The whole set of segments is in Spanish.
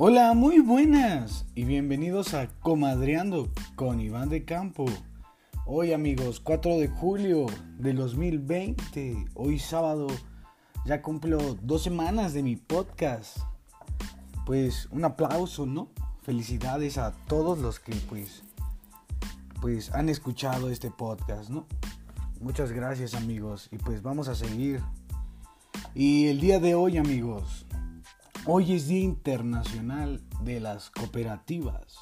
Hola, muy buenas y bienvenidos a Comadreando con Iván de Campo. Hoy amigos, 4 de julio del 2020, hoy sábado, ya cumplo dos semanas de mi podcast. Pues un aplauso, ¿no? Felicidades a todos los que pues, pues han escuchado este podcast, ¿no? Muchas gracias amigos y pues vamos a seguir. Y el día de hoy amigos, Hoy es Día Internacional de las Cooperativas.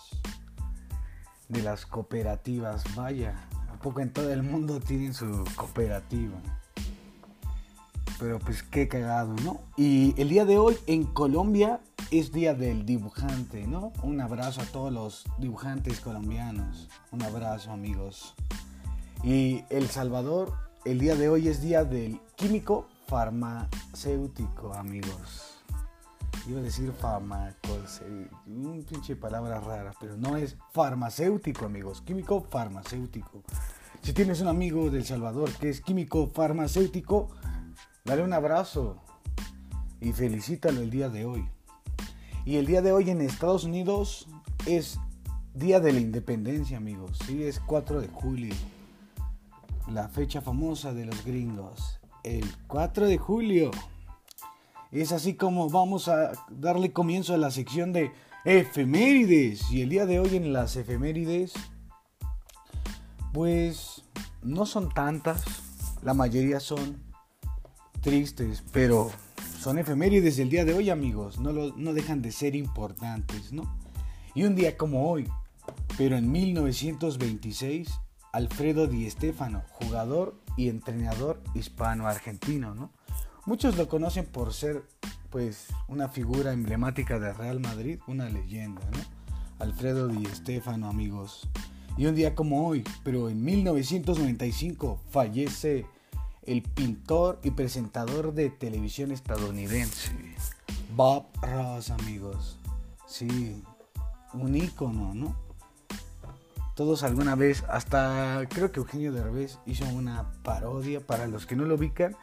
De las cooperativas, vaya. ¿A poco en todo el mundo tienen su cooperativa? Pero pues qué cagado, ¿no? Y el día de hoy en Colombia es Día del Dibujante, ¿no? Un abrazo a todos los dibujantes colombianos. Un abrazo amigos. Y El Salvador, el día de hoy es Día del Químico Farmacéutico, amigos iba a decir farmacéutico, un pinche palabra rara, pero no es farmacéutico, amigos, químico farmacéutico. Si tienes un amigo del Salvador que es químico farmacéutico, dale un abrazo y felicítalo el día de hoy. Y el día de hoy en Estados Unidos es Día de la Independencia, amigos. Sí, es 4 de julio. La fecha famosa de los gringos. El 4 de julio. Es así como vamos a darle comienzo a la sección de efemérides. Y el día de hoy en las efemérides, pues no son tantas. La mayoría son tristes, pero son efemérides del día de hoy, amigos. No, no dejan de ser importantes, ¿no? Y un día como hoy, pero en 1926, Alfredo Di Stéfano, jugador y entrenador hispano-argentino, ¿no? Muchos lo conocen por ser pues una figura emblemática de Real Madrid, una leyenda, ¿no? Alfredo Di Stéfano, amigos. Y un día como hoy, pero en 1995, fallece el pintor y presentador de televisión estadounidense, Bob Ross, amigos. Sí, un ícono, ¿no? Todos alguna vez, hasta creo que Eugenio Derbez hizo una parodia, para los que no lo ubican,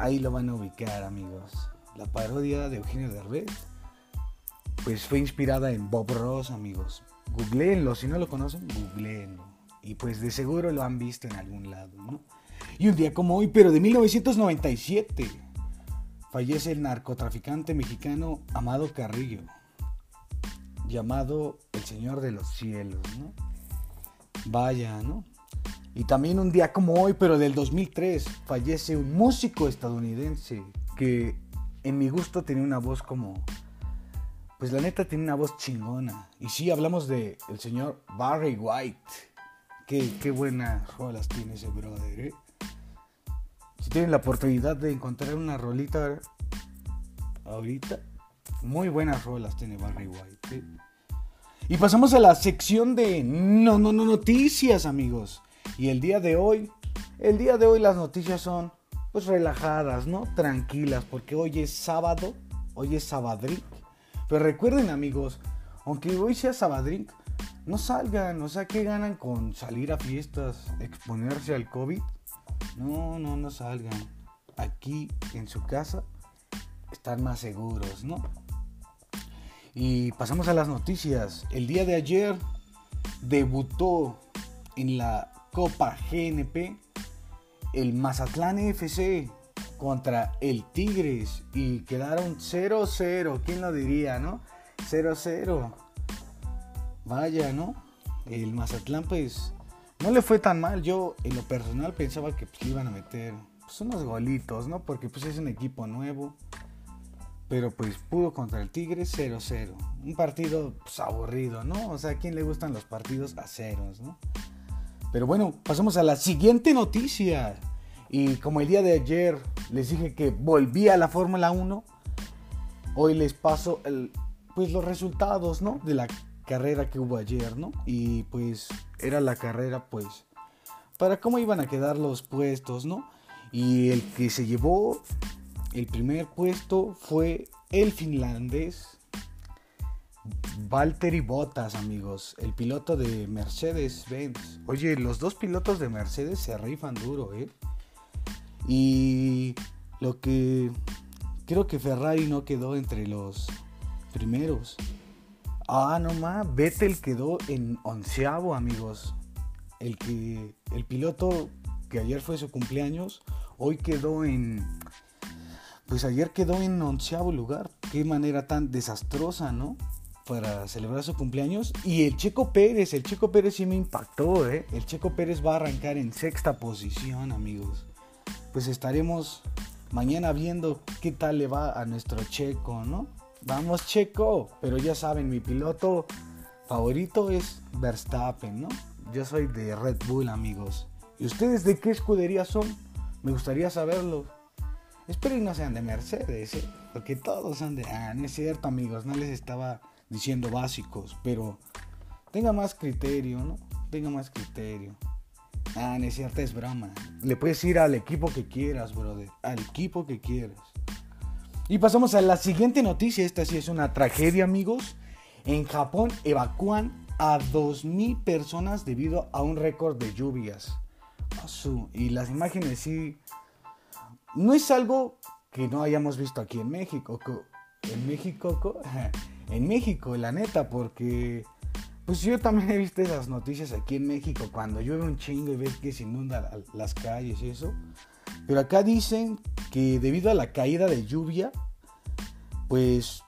ahí lo van a ubicar, amigos. La parodia de Eugenio Derbez, pues fue inspirada en Bob Ross, amigos. Googleenlo, si no lo conocen, googleenlo. Y pues de seguro lo han visto en algún lado, ¿no? Y un día como hoy, pero de 1997, fallece el narcotraficante mexicano Amado Carrillo, llamado el Señor de los Cielos, ¿no? Vaya, ¿no? Y también un día como hoy, pero del 2003, fallece un músico estadounidense que en mi gusto tenía una voz como... Pues la neta tiene una voz chingona. Y sí, hablamos de el señor Barry White. Qué, buenas rolas tiene ese brother, ¿eh? Si tienen la oportunidad de encontrar una rolita ahorita, muy buenas rolas tiene Barry White. ¿eh? Y pasamos a la sección de no, no, no noticias, amigos. Y el día de hoy, el día de hoy las noticias son pues relajadas, ¿no? Tranquilas, porque hoy es sábado, hoy es sabadrink. Pero recuerden amigos, aunque hoy sea sabadrink, no salgan, o sea, ¿qué ganan con salir a fiestas, exponerse al COVID? No, no, no salgan. Aquí en su casa están más seguros, ¿no? Y pasamos a las noticias. El día de ayer debutó en la Copa GNP, el Mazatlán FC contra el Tigres y quedaron 0-0. ¿Quién lo diría, no? 0-0. Vaya, ¿no? El Mazatlán, pues, no le fue tan mal. Yo, en lo personal, pensaba que pues, iban a meter pues, unos golitos, ¿no? Porque pues es un equipo nuevo. Pero pues pudo contra el Tigres 0-0. Un partido pues, aburrido, ¿no? O sea, ¿a quién le gustan los partidos a ceros, ¿no? Pero bueno, pasamos a la siguiente noticia. Y como el día de ayer les dije que volví a la Fórmula 1, hoy les paso el, pues los resultados, ¿no? De la carrera que hubo ayer, ¿no? Y pues era la carrera, pues, para cómo iban a quedar los puestos, ¿no? Y el que se llevó el primer puesto fue el finlandés Valtteri Bottas, amigos, el piloto de Mercedes-Benz. Oye, los dos pilotos de Mercedes se rifan duro, ¿eh? Y lo que creo que Ferrari no quedó entre los primeros. Ah, no más, Vettel quedó en onceavo, amigos. El que el piloto que ayer fue su cumpleaños, hoy quedó en pues ayer quedó en onceavo lugar. Qué manera tan desastrosa, ¿no? Para celebrar su cumpleaños. Y el Checo Pérez, el Checo Pérez sí me impactó, ¿eh? El Checo Pérez va a arrancar en sexta posición, amigos. Pues estaremos mañana viendo qué tal le va a nuestro Checo, ¿no? Vamos Checo, pero ya saben, mi piloto favorito es Verstappen, ¿no? Yo soy de Red Bull, amigos. ¿Y ustedes de qué escudería son? Me gustaría saberlo. Espero que no sean de Mercedes, ¿eh? porque todos son de... Ah, no es cierto, amigos, no les estaba diciendo básicos, pero tenga más criterio, ¿no? Tenga más criterio. Ah, no es cierto, es broma. Le puedes ir al equipo que quieras, brother. Al equipo que quieras. Y pasamos a la siguiente noticia. Esta sí es una tragedia, amigos. En Japón evacúan a 2.000 personas debido a un récord de lluvias. Y las imágenes sí... No es algo que no hayamos visto aquí en México. En México, en México, la neta, porque pues yo también he visto esas noticias aquí en México cuando llueve un chingo y ves que se inundan las calles y eso. Pero acá dicen que debido a la caída de lluvia, pues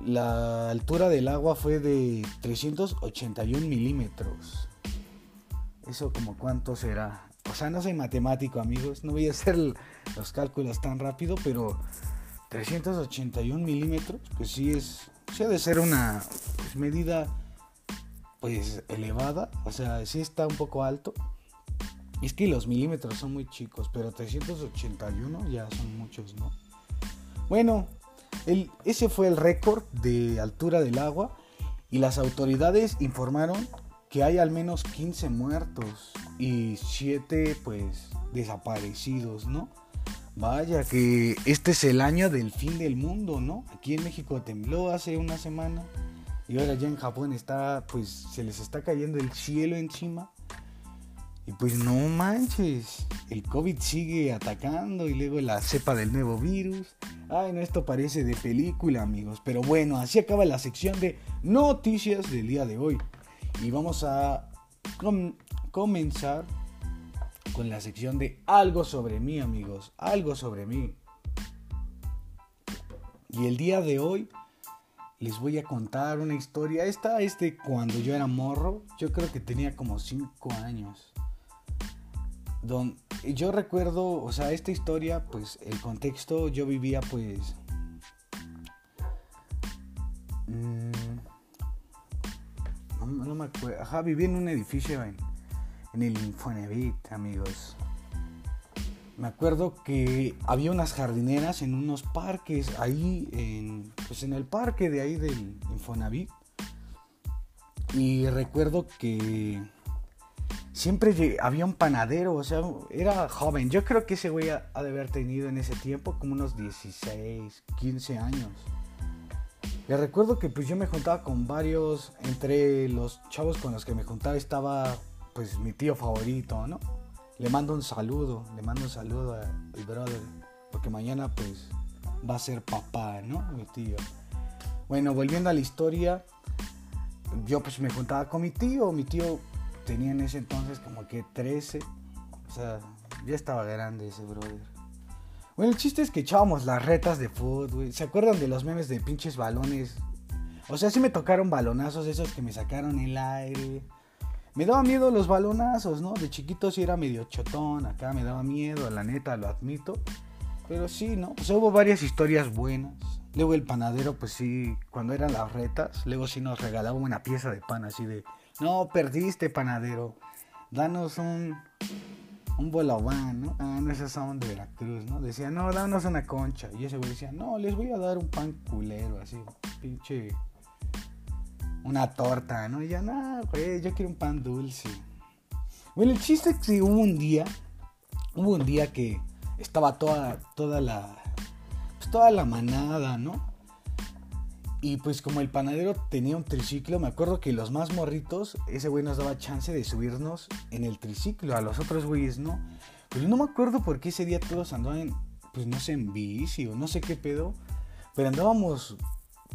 la altura del agua fue de 381 milímetros. Eso como cuánto será. O sea, no soy matemático, amigos. No voy a hacer los cálculos tan rápido, pero 381 milímetros, pues sí es, sí ha de ser una pues, medida pues elevada, o sea, sí está un poco alto. Es que los milímetros son muy chicos, pero 381 ya son muchos, ¿no? Bueno, el, ese fue el récord de altura del agua y las autoridades informaron que hay al menos 15 muertos y 7 pues desaparecidos, ¿no? Vaya que este es el año del fin del mundo, ¿no? Aquí en México tembló hace una semana y ahora ya en Japón está, pues se les está cayendo el cielo encima. Y pues no manches, el COVID sigue atacando y luego la cepa del nuevo virus. Ay, no, esto parece de película, amigos. Pero bueno, así acaba la sección de noticias del día de hoy. Y vamos a comenzar con la sección de algo sobre mí, amigos. Algo sobre mí. Y el día de hoy les voy a contar una historia. Esta es de cuando yo era morro. Yo creo que tenía como 5 años. Don, yo recuerdo, o sea, esta historia, pues el contexto, yo vivía pues... Mm, no, me acuerdo. Ajá, vivía en un edificio en, en el Infonavit, amigos me acuerdo que había unas jardineras en unos parques ahí, en, pues en el parque de ahí del Infonavit. Y recuerdo que siempre había un panadero, o sea, era joven. Yo creo que ese güey ha, de haber tenido en ese tiempo como unos 16, 15 años. Le recuerdo que pues yo me juntaba con varios, entre los chavos con los que me juntaba estaba pues mi tío favorito, ¿no? le mando un saludo, le mando un saludo al brother, porque mañana pues va a ser papá, ¿no? Mi tío. Bueno, volviendo a la historia, yo pues me juntaba con mi tío, mi tío tenía en ese entonces como que 13, o sea, ya estaba grande ese brother. Bueno, el chiste es que echábamos las retas de fútbol, ¿Se acuerdan de los memes de pinches balones? O sea, sí me tocaron balonazos esos que me sacaron el aire. Me daba miedo los balonazos, ¿no? De chiquito sí era medio chotón, acá me daba miedo, la neta, lo admito. Pero sí, ¿no? O sea, hubo varias historias buenas. Luego el panadero, pues sí, cuando eran las retas, luego sí nos regalaba una pieza de pan así de, no, perdiste panadero, danos un, un bolabán, ¿no? Ah, no, esos son de Veracruz, ¿no? Decía, no, danos una concha. Y ese güey decía, no, les voy a dar un pan culero, así, pinche una torta, ¿no? Y ya, no, güey, yo quiero un pan dulce. Bueno, el chiste es que hubo un día, hubo un día que estaba toda, toda la, pues toda la manada, ¿no? Y pues como el panadero tenía un triciclo, me acuerdo que los más morritos, ese güey nos daba chance de subirnos en el triciclo, a los otros güeyes no. Pero no me acuerdo por qué ese día todos andaban, pues no sé, en bici o no sé qué pedo, pero andábamos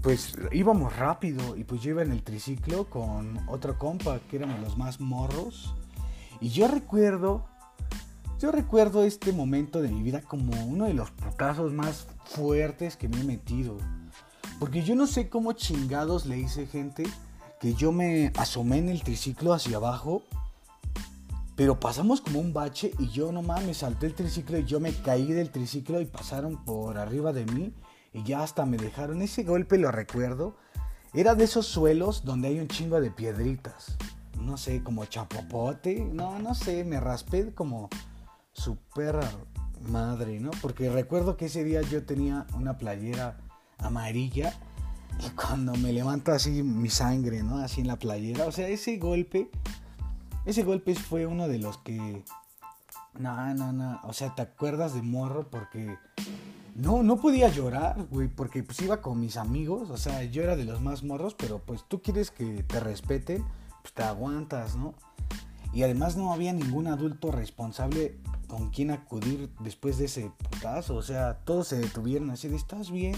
pues íbamos rápido y pues yo iba en el triciclo con otro compa que éramos los más morros. Y yo recuerdo, yo recuerdo este momento de mi vida como uno de los putazos más fuertes que me he metido. Porque yo no sé cómo chingados le hice gente que yo me asomé en el triciclo hacia abajo. Pero pasamos como un bache y yo nomás me salté el triciclo y yo me caí del triciclo y pasaron por arriba de mí y ya hasta me dejaron. Ese golpe lo recuerdo. Era de esos suelos donde hay un chingo de piedritas. No sé, como chapopote. No, no sé, me raspé como su perra madre, ¿no? Porque recuerdo que ese día yo tenía una playera amarilla y cuando me levanto así mi sangre, ¿no? Así en la playera. O sea, ese golpe, ese golpe fue uno de los que... No, no, no. O sea, te acuerdas de morro porque... No, no podía llorar, güey, porque pues iba con mis amigos, o sea, yo era de los más morros, pero pues tú quieres que te respeten, pues te aguantas, ¿no? Y además no había ningún adulto responsable con quien acudir después de ese putazo, o sea, todos se detuvieron así de, ¿estás bien?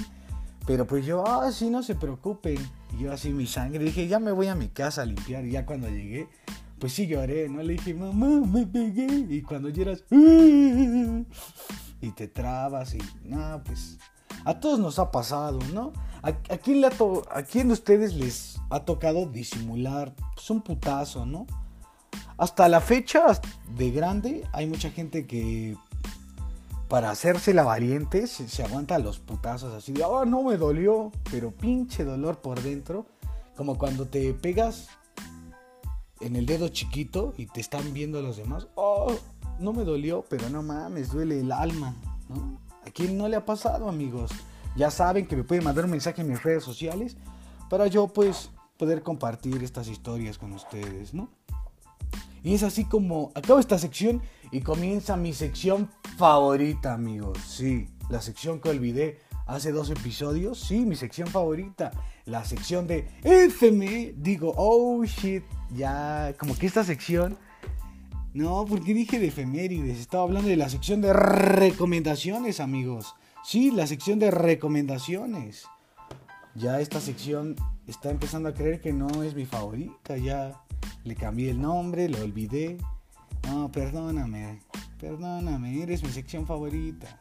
Pero pues yo, ah, sí, no se preocupen. Y yo así mi sangre, dije, ya me voy a mi casa a limpiar. Y ya cuando llegué, pues sí lloré, ¿no? Le dije, mamá, me pegué. Y cuando lloras, y te trabas y, no, pues a todos nos ha pasado, ¿no? ¿A, quién, le a quién de ustedes les ha tocado disimular pues, un putazo, ¿no? Hasta la fecha de grande hay mucha gente que para hacerse la valiente se, aguanta los putazos así de, oh, no me dolió, pero pinche dolor por dentro. Como cuando te pegas en el dedo chiquito y te están viendo los demás, oh, no me dolió, pero no mames, duele el alma. ¿no? ¿A quién no le ha pasado, amigos? Ya saben que me pueden mandar un mensaje en mis redes sociales para yo, pues, poder compartir estas historias con ustedes, ¿no? Y es así como acabo esta sección y comienza mi sección favorita, amigos. Sí, la sección que olvidé hace dos episodios. Sí, mi sección favorita. La sección de FM. Digo, oh shit. Ya, como que esta sección. No, porque dije de efemérides. Estaba hablando de la sección de recomendaciones, amigos. Sí, la sección de recomendaciones. Ya esta sección está empezando a creer que no es mi favorita. Ya le cambié el nombre, lo olvidé. No, perdóname, perdóname, eres mi sección favorita.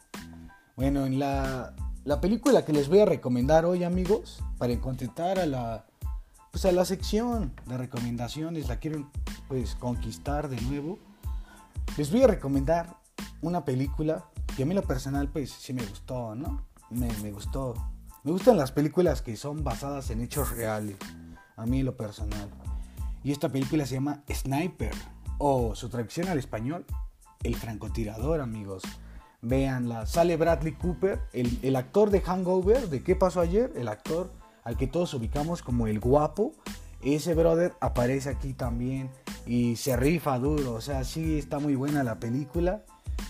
Bueno, en la, la película que les voy a recomendar hoy, amigos, para contentar a la, pues a la sección de recomendaciones, la quiero pues conquistar de nuevo. Les voy a recomendar una película que a mí lo personal pues sí me gustó, ¿no? Me, me gustó. Me gustan las películas que son basadas en hechos reales, a mí lo personal. Y esta película se llama Sniper, o su traducción al español, El francotirador, amigos. Veanla. Sale Bradley Cooper, el, el, actor de Hangover, de ¿Qué pasó ayer? El actor al que todos ubicamos como el guapo. Ese brother aparece aquí también y se rifa duro. O sea, sí está muy buena la película.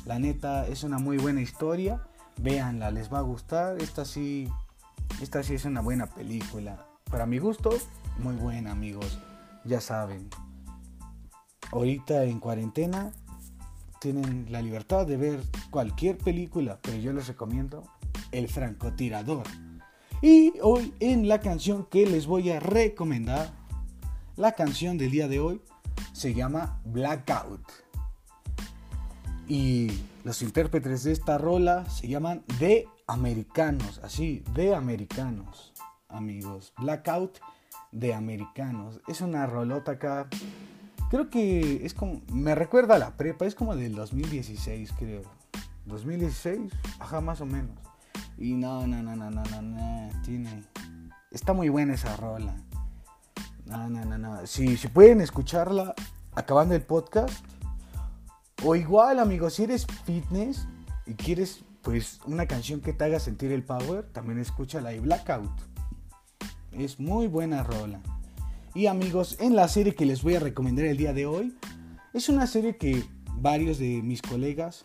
La neta es una muy buena historia. Véanla, les va a gustar. Esta sí, esta sí es una buena película. Para mi gusto, muy buena, amigos ya saben, ahorita en cuarentena tienen la libertad de ver cualquier película, pero yo les recomiendo El francotirador. Y hoy en la canción que les voy a recomendar, la canción del día de hoy se llama Blackout. Y los intérpretes de esta rola se llaman The Americanos, así, The Americanos, amigos. Blackout de americanos. Es una rolota acá. Creo que es como. Me recuerda a la prepa, es como del 2016, creo. 2016, ajá, más o menos. Y no, no, no, no, no, no, no. Está muy buena esa rola. No, no, no, no. Si, si pueden escucharla acabando el podcast. O igual, amigos, si eres fitness y quieres pues una canción que te haga sentir el power, también escúchala y Blackout. Es muy buena rola. Y amigos, en la serie que les voy a recomendar el día de hoy, es una serie que varios de mis colegas,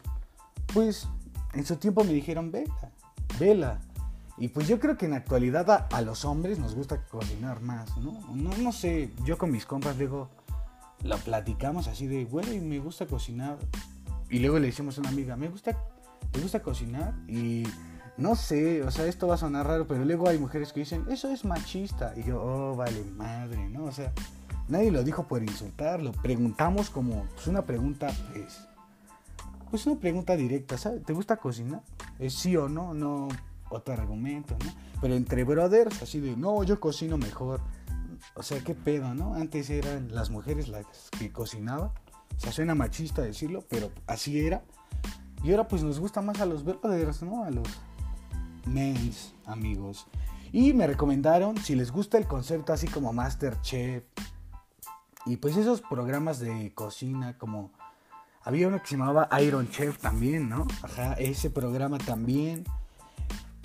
pues en su tiempo me dijeron, vela, vela. Y pues yo creo que en la actualidad a, los hombres nos gusta cocinar más, ¿no? ¿no? No sé, yo con mis compas luego lo platicamos así de, güey, me gusta cocinar. Y luego le decimos a una amiga, me gusta, me gusta cocinar. Y no sé, o sea, esto va a sonar raro, pero luego hay mujeres que dicen, eso es machista. Y yo, oh, vale, madre, ¿no? O sea, nadie lo dijo por insultarlo. Preguntamos como, pues una pregunta es, pues una pregunta directa, ¿sabes? ¿Te gusta cocinar? Es sí o no, no otro argumento, ¿no? Pero entre brothers, así de, no, yo cocino mejor. O sea, qué pedo, ¿no? Antes eran las mujeres las que cocinaban. O suena machista decirlo, pero así era. Y ahora pues nos gusta más a los brothers, ¿no? A los mens, amigos. Y me recomendaron, si les gusta el concepto así como Masterchef, y pues esos programas de cocina como... Había uno que se llamaba Iron Chef también, ¿no? Ajá, ese programa también.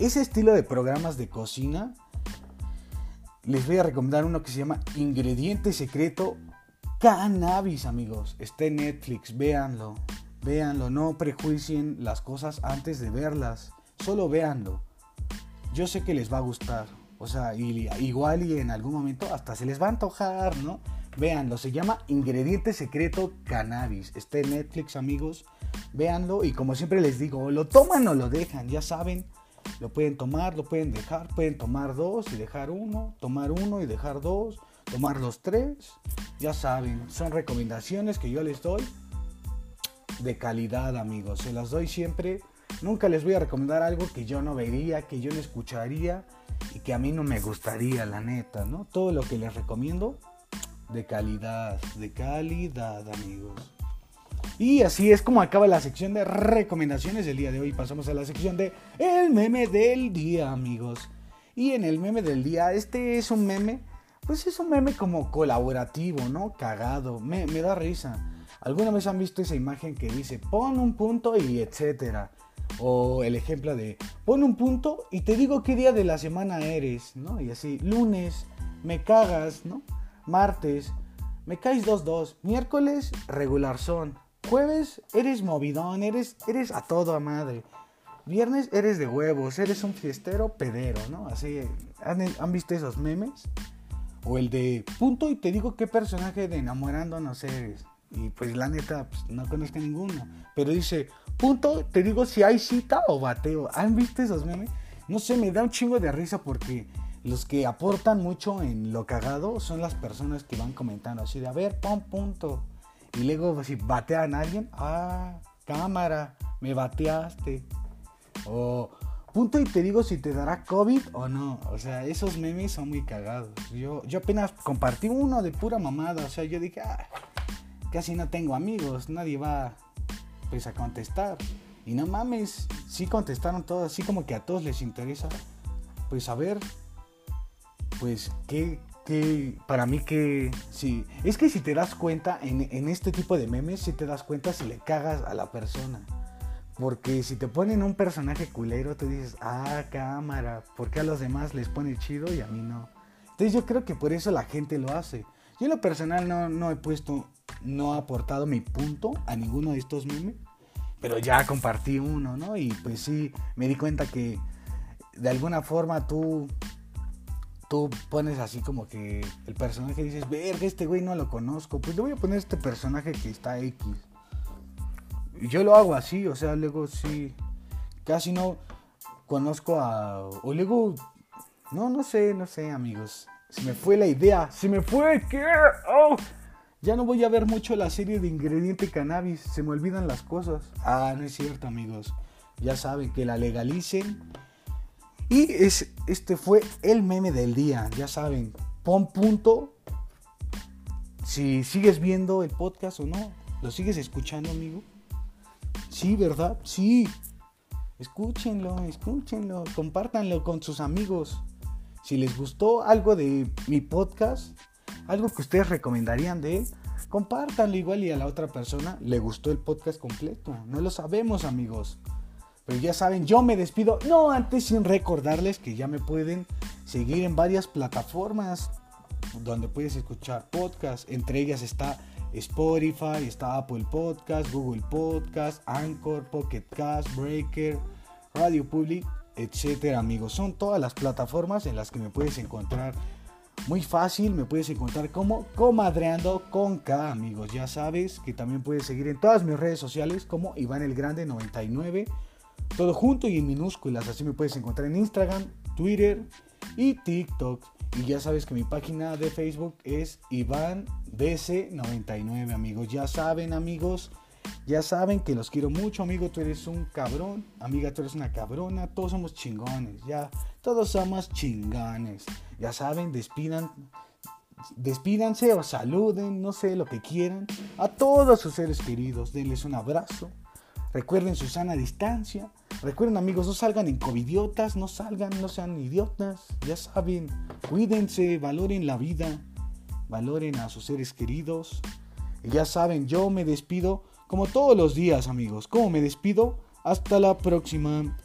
Ese estilo de programas de cocina, les voy a recomendar uno que se llama Ingrediente Secreto Cannabis, amigos. Está en Netflix, véanlo. Véanlo, no prejuicien las cosas antes de verlas. Solo véanlo. Yo sé que les va a gustar. O sea, igual y en algún momento hasta se les va a antojar, ¿no? Véanlo, se llama Ingrediente Secreto Cannabis. Está en Netflix, amigos. Véanlo y como siempre les digo, lo toman o lo dejan, ya saben. Lo pueden tomar, lo pueden dejar, pueden tomar dos y dejar uno, tomar uno y dejar dos, tomar los tres. Ya saben, son recomendaciones que yo les doy de calidad, amigos. Se las doy siempre. Nunca les voy a recomendar algo que yo no vería, que yo no escucharía y que a mí no me gustaría, la neta, ¿no? Todo lo que les recomiendo de calidad, de calidad, amigos. Y así es como acaba la sección de recomendaciones del día de hoy. Pasamos a la sección de el meme del día, amigos. Y en el meme del día, este es un meme, pues es un meme como colaborativo, ¿no? Cagado, me, me da risa. ¿Alguna vez han visto esa imagen que dice pon un punto y etcétera? O el ejemplo de pon un punto y te digo qué día de la semana eres, ¿no? Y así, lunes, me cagas, ¿no? Martes, me caes 2-2. Miércoles, regular son. Jueves, eres movidón, eres, eres a todo a madre. Viernes, eres de huevos, eres un fiestero pedero, ¿no? Así, ¿han, visto esos memes? O el de punto y te digo qué personaje de enamorándonos eres. Y pues la neta, pues, no conozco ninguno. Pero dice, punto, te digo si hay cita o bateo. ¿Han visto esos memes? No sé, me da un chingo de risa porque los que aportan mucho en lo cagado son las personas que van comentando así de, a ver, pon punto. Y luego si batean a alguien, ah, cámara, me bateaste. O punto y te digo si te dará COVID o no. O sea, esos memes son muy cagados. Yo, yo apenas compartí uno de pura mamada. O sea, yo dije, ah, casi no tengo amigos, nadie va pues a contestar. Y no mames, sí contestaron todos, así como que a todos les interesa. Pues a ver, pues qué, qué, para mí que, sí, es que si te das cuenta, en, en este tipo de memes, si te das cuenta si le cagas a la persona. Porque si te ponen un personaje culero, te dices, ah, cámara, ¿por qué a los demás les pone chido y a mí no? Entonces yo creo que por eso la gente lo hace. Yo en lo personal no, no he puesto no ha aportado mi punto a ninguno de estos memes, pero ya compartí uno, ¿no? Y pues sí, me di cuenta que de alguna forma tú, tú pones así como que el personaje dices, verga, este güey no lo conozco, pues le voy a poner este personaje que está X. Y yo lo hago así, o sea, luego sí, casi no conozco a... O luego, no, no sé, no sé, amigos. Se me fue la idea, se me fue, ¿qué? Oh. Ya no voy a ver mucho la serie de ingrediente cannabis, se me olvidan las cosas. Ah, no es cierto, amigos. Ya saben que la legalicen. Y es, este fue el meme del día, ya saben. Pon punto. Si sigues viendo el podcast o no, ¿lo sigues escuchando, amigo? Sí, ¿verdad? Sí. Escúchenlo, escúchenlo, compártanlo con sus amigos. Si les gustó algo de mi podcast, algo que ustedes recomendarían de él, compártanlo igual y a la otra persona le gustó el podcast completo. No lo sabemos, amigos. Pero ya saben, yo me despido, no antes sin recordarles que ya me pueden seguir en varias plataformas donde puedes escuchar podcast. Entre ellas está Spotify, está Apple Podcast, Google Podcast, Anchor, Pocket Cast, Breaker, Radio Public, etcétera, amigos. Son todas las plataformas en las que me puedes encontrar muy fácil, me puedes encontrar como Comadreando con K, amigos. Ya sabes que también puedes seguir en todas mis redes sociales como Iván el Grande 99. Todo junto y en minúsculas. Así me puedes encontrar en Instagram, Twitter y TikTok. Y ya sabes que mi página de Facebook es IvánDC99, amigos. Ya saben, amigos. Ya saben que los quiero mucho, amigo. Tú eres un cabrón. Amiga, tú eres una cabrona. Todos somos chingones. Ya, todos somos chingones. Ya saben, despidan despídanse o saluden, no sé, lo que quieran, a todos sus seres queridos, denles un abrazo, recuerden su sana distancia, recuerden amigos, no salgan en covidiotas, no salgan, no sean idiotas, ya saben, cuídense, valoren la vida, valoren a sus seres queridos, y ya saben, yo me despido como todos los días amigos, ¿cómo me despido? Hasta la próxima.